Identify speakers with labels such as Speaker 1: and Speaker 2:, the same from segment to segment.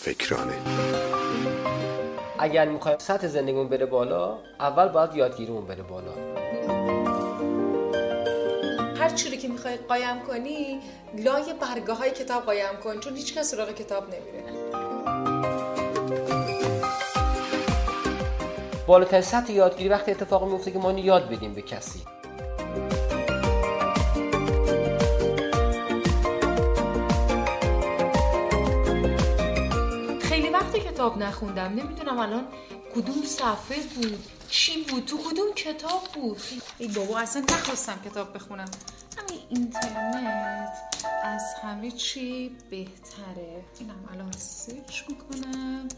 Speaker 1: فکرانه.
Speaker 2: اگر می‌خوایم سطح زندگیمون بره بالا اول باید یادگیریمون بره بالا.
Speaker 3: هر چیزی که می‌خوای قایم کنی لای برگاه های کتاب قایم کن چون هیچ کس سراغ کتاب نمیره.
Speaker 2: بالاترین سطح یادگیری وقتی اتفاق میفته که ما اینو یاد بدیم به کسی.
Speaker 3: وقت کتاب نخوندم نمی‌دونم الان کدوم صفحه بود چی بود تو کدوم کتاب بود؟ ای بابا اصلا نخواستم کتاب بخونم. همین اینترنت از همه چی بهتره. اینم الان سرچ می‌کنم.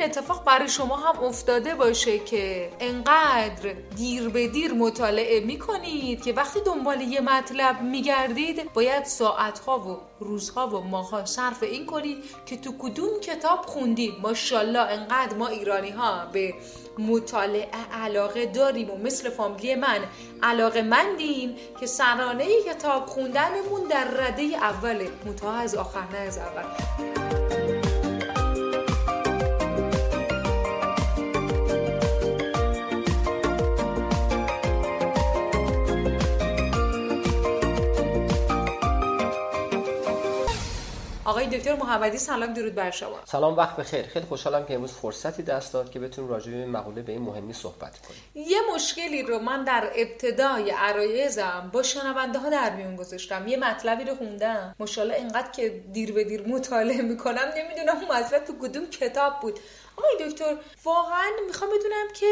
Speaker 3: این اتفاق برای شما هم افتاده باشه که انقدر دیر به دیر مطالعه می‌کنید که وقتی دنبال یه مطلب میگردید باید ساعتها و روزها و ماهها صرف این کنید که تو کدوم کتاب خوندیم ماشاءالله انقدر ما ایرانی ها به مطالعه علاقه داریم و مثل فامیلی من علاقه مندیم که سرانه کتاب خوندنمون در رده اوله متا از آخر نه از اول. آقای دکتر محمدی سلام درود بر شما.
Speaker 2: سلام وقت بخیر. خیلی خوشحالم که امروز فرصتی دست داد که بتونیم راجع به مقوله به این مهمی صحبت کنیم.
Speaker 3: یه مشکلی رو من در ابتدای عرایزم با شنونده ها در میون گذاشتم. یه مطلبی رو خوندم. ماشاءالله انقدر که دیر به دیر مطالعه می‌کنم نمی‌دونم اون مطلب تو کدوم کتاب بود. آقای دکتر واقعا می‌خوام بدونم که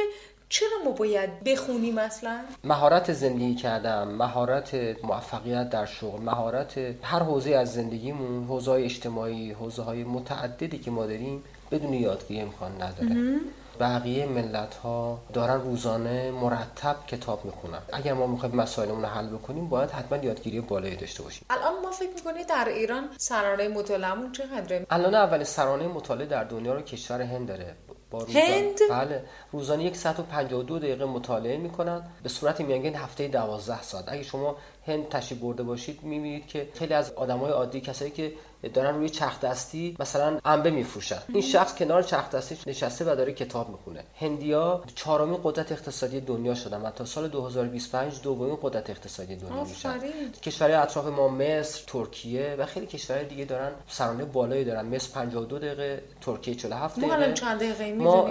Speaker 3: چرا ما باید بخونیم اصلا؟
Speaker 2: مهارت زندگی کردن مهارت موفقیت در شغل مهارت هر حوزه از زندگیمون حوزه های اجتماعی حوزه های متعددی که ما داریم بدون یادگیری امکان نداره. بقیه ملت ها دارن روزانه مرتب کتاب می‌خونن. اگر ما می‌خوایم مسائلمون رو حل بکنیم باید حتما یادگیری بالایی داشته باشیم.
Speaker 3: الان ما فکر می‌کنید در ایران سرانه مطالعهمون چقدره؟
Speaker 2: الان اول سرانه مطالعه در دنیا رو کشور هند داره. با روزان...
Speaker 3: هند؟
Speaker 2: بله. روزانه 152 دقیقه مطالعه می‌کنن. به صورت میانگین هفته 12 ساعت. اگه شما هند تشریف برده باشید می‌بینید که خیلی از آدمای عادی کسایی که دارن روی چرخ دستی مثلا انبه میفروشن. این شخص کنار چرخ دستی نشسته و داره کتاب می‌خونه. هندیا چهارمین قدرت اقتصادی دنیا شدن و تا سال 2025 دومین قدرت اقتصادی دنیا میشن. کشورهای اطراف ما مصر ترکیه و خیلی کشورهای دیگه دارن سرانه بالایی دارن. مصر 52 دقیقه ترکیه 47
Speaker 3: ما
Speaker 2: دقیقه.
Speaker 3: الان چند دقیقه
Speaker 2: ما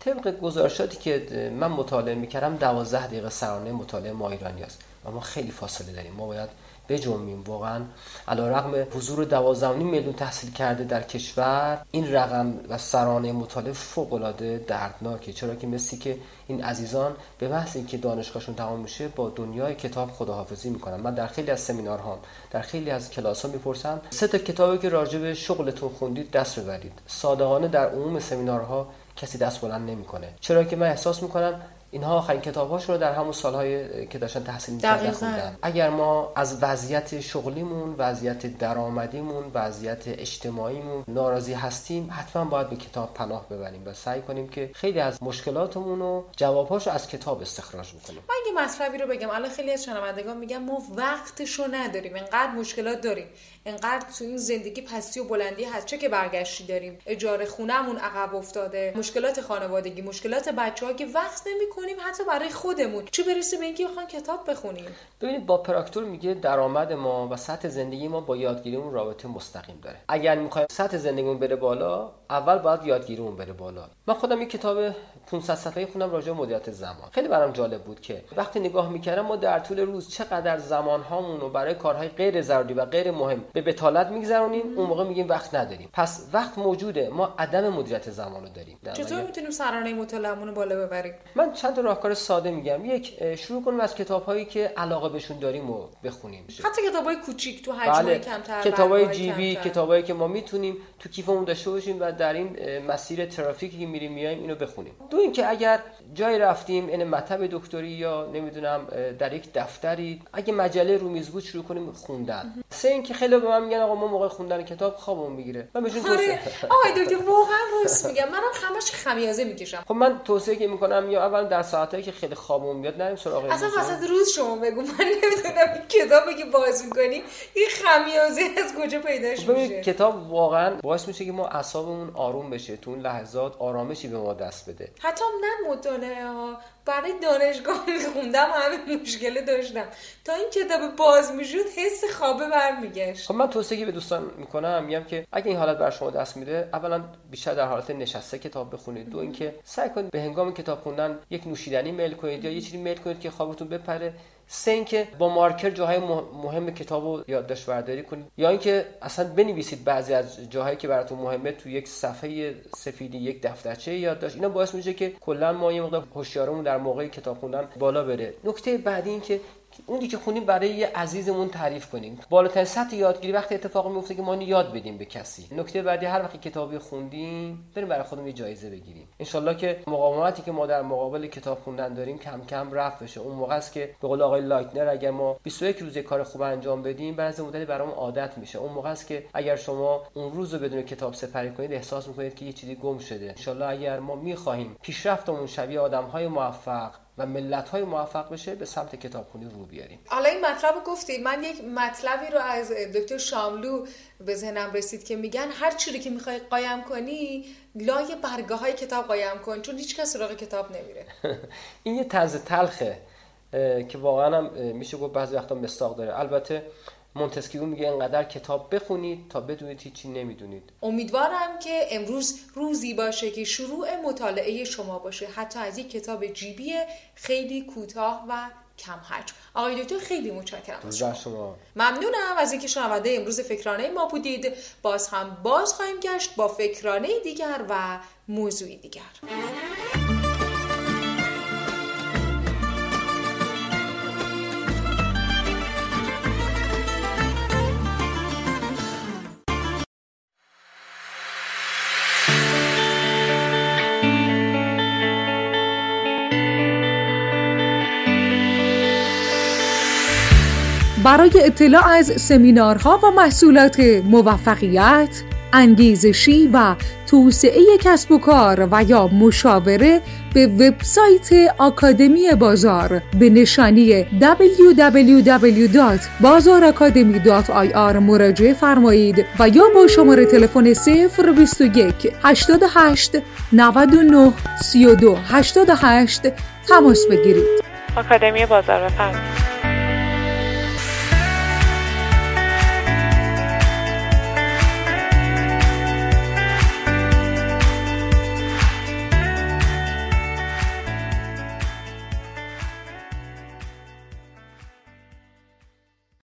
Speaker 2: طبق گزارشاتی که من مطالعه می‌کردم 12 دقیقه سرانه مطالعه ما ایرانی است و ما خیلی فاصله داریم. ما باید بجنبیم. واقعا علا رقم حضور 12 میلیون تحصیل کرده در کشور این رقم و سرانه مطالعه فوق العاده دردناکه. چرا که مثلی که این عزیزان به محض اینکه دانشگاهشون تمام میشه با دنیای کتاب خداحافظی می‌کنن. من در خیلی از سمینارها در خیلی از کلاس ها می‌پرسم سه تا کتابی که راجع به شغلتون خوندید دست ببرید. صادقانه در عموم سمینارها کسی دست بلند نمی‌کنه. چرا که من احساس می‌کنم اینها آخرین کتابهاشون رو در همون سالهای که داشتن تحصیل می‌کردن. خوندن. اگر ما از وضعیت شغلیمون وضعیت درآمدیمون وضعیت اجتماعیمون ناراضی هستیم حتما باید به کتاب پناه ببریم و سعی کنیم که خیلی از مشکلاتمون رو جوابهاش رو از کتاب استخراج بکنیم.
Speaker 3: من یه مطلبی رو بگم. الان خیلی از شنوندگان میگن ما وقتشو نداریم. انقدر مشکلات داریم. انقدر تو این زندگی پستی و بلندی هست. چه که برگشتی داریم. اجاره خونهمون عقب افتاده. مشکلات خانوادگی مشکلات بچه ها که وقت نمی کنیم حتی برای خودمون. چه برسه به اینکه بخوایم کتاب بخونیم؟
Speaker 2: ببینید با پراکتور میگه درآمد ما و سطح زندگی ما با یادگیریمون رابطه مستقیم داره. اگر می‌خوایم سطح زندگیمون بره بالا اول باید یادگیریمون بره بالا. من خودم یک کتاب 500 صفحه‌ای خوندم راجع به مدیریت زمان. خیلی برام جالب بود که وقتی نگاه می‌کردم ما در طول روز چقدر زمان هامون رو برای کارهای غیر ضروری و غیر مهم به بتالت میگذرونیم اون موقع میگیم وقت نداریم. پس وقت موجوده ما عدم مدیریت زمان رو داریم.
Speaker 3: چطور می‌تونیم سرانه مطالعهمون رو بالا ببریم؟
Speaker 2: من چند تا راهکار ساده میگم. یک شروع کنیم از کتاب هایی که علاقه بهشون داریم و بخونیم.
Speaker 3: حتی کتاب های کوچیک تو حجم بله. کمتر
Speaker 2: کتاب های جیبی کتاب هایی که ما می‌تونیم تو کیفمون داشته باشیم و در این مسیر ترافیکی که میریم میایم اینو بخونیم. دو اینکه اگر جای رفتیم این مطب دکتری یا نمی‌دونم در یک دفتری اگه مجله رو میز بود شروع کنیم خوندن. سه اینکه خیلی به من میگن آقا ما موقع خوندن کتاب خوابمون می‌گیره. من بهشون
Speaker 3: آره. آقای دکتر واقعا راست میگم. منم همش خمیازه می‌کشم.
Speaker 2: خب من توصیه که می‌کنم یا اول در ساعتایی که خیلی خوابمون میاد نریم سراغ
Speaker 3: اصلا وسط روز شما بگو. من نمی‌دونم این کتابی که باز می‌کنی این خمیازه از کجا پیداش میشه؟
Speaker 2: کتاب واقعا باعث میشه که ما اعصابمون آروم بشه تو اون لحظات آرامشی به ما دست بده.
Speaker 3: حتی نه مطالعه ها برای دانشگاه میخوندم همه مشکل داشتم. تا این کتاب باز می‌شد حس خوابه برمیگشت.
Speaker 2: خب من توصیه به دوستان می‌کنم میگم که اگه این حالت بر شما دست میده اولا بیشتر در حالت نشسته کتاب بخونید. دو اینکه سعی کنید به هنگام کتاب خوندن یک نوشیدنی میل کنید یا یه چیزی میل کنید که خوابتون بپره سه اینکه با مارکر جاهای مهم کتاب رو یادداشت برداری کنید. یا اینکه اصلا بنویسید بعضی از جاهایی که براتون مهمه تو یک صفحه سفیدی یک دفترچه یادداشت. اینا باعث میشه که کلا ما یه مقدار هوشیارمون در موقع کتاب خوندن بالا بره. نکته بعدی این که اونی که خوندیم برای یه عزیزمون تعریف کنیم. بالاترین سطح یادگیری وقتی اتفاق میفته که ما اینو یاد بدیم به کسی. نکته بعدی هر وقت کتابی خوندیم بریم برای خودمون یه جایزه بگیریم. انشالله که مقاومتی که ما در مقابل کتاب خوندن داریم کم کم رفع بشه. اون موقع است که به قول آقای لایتنر اگر ما 21 روز کار خوب انجام بدیم بعد از مدتی برام عادت میشه. اون موقع است که اگر شما اون روز رو بدون کتاب سپری کنید احساس می‌کنید که یه چیزی گم شده. انشالله اگر ما می‌خواهیم پیشرفتمون شبیه آدمهای موفق و ملت های موفق بشه به سمت کتابخونی رو بیاریم.
Speaker 3: حالا این مطلب گفتی من یک مطلبی رو از دکتر شاملو به ذهنم رسید که میگن هر چیزی که می‌خوای قایم کنی لای برگه های کتاب قایم کن چون هیچ کس سراغ کتاب نمیره.
Speaker 2: این یه طنز تلخه. که واقعا هم میشه گفت بعضی وقتا مستاق داره. البته مونتسکیو میگه انقدر کتاب بخونید تا بدونید هیچی نمی‌دونید.
Speaker 3: امیدوارم که امروز روزی باشه که شروع مطالعه شما باشه. حتی از یک کتاب جیبی خیلی کوتاه و کم حجم. آقای دکتر خیلی متشکرم
Speaker 2: از شما.
Speaker 3: ممنونم از اینکه شنونده امروز فکرانه ما بودید. باز هم باز خواهیم گشت با فکرانه دیگر و موضوعی دیگر. برای اطلاع از سمینارها و محصولات موفقیت، انگیزشی و توسعه کسب و کار و یا مشاوره به وبسایت آکادمی بازار به نشانی www.bazarakademi.ir مراجعه فرمایید و یا با شماره تلفن 021 88 99 32 88 تماس بگیرید.
Speaker 1: آکادمی بازار بفرمایید.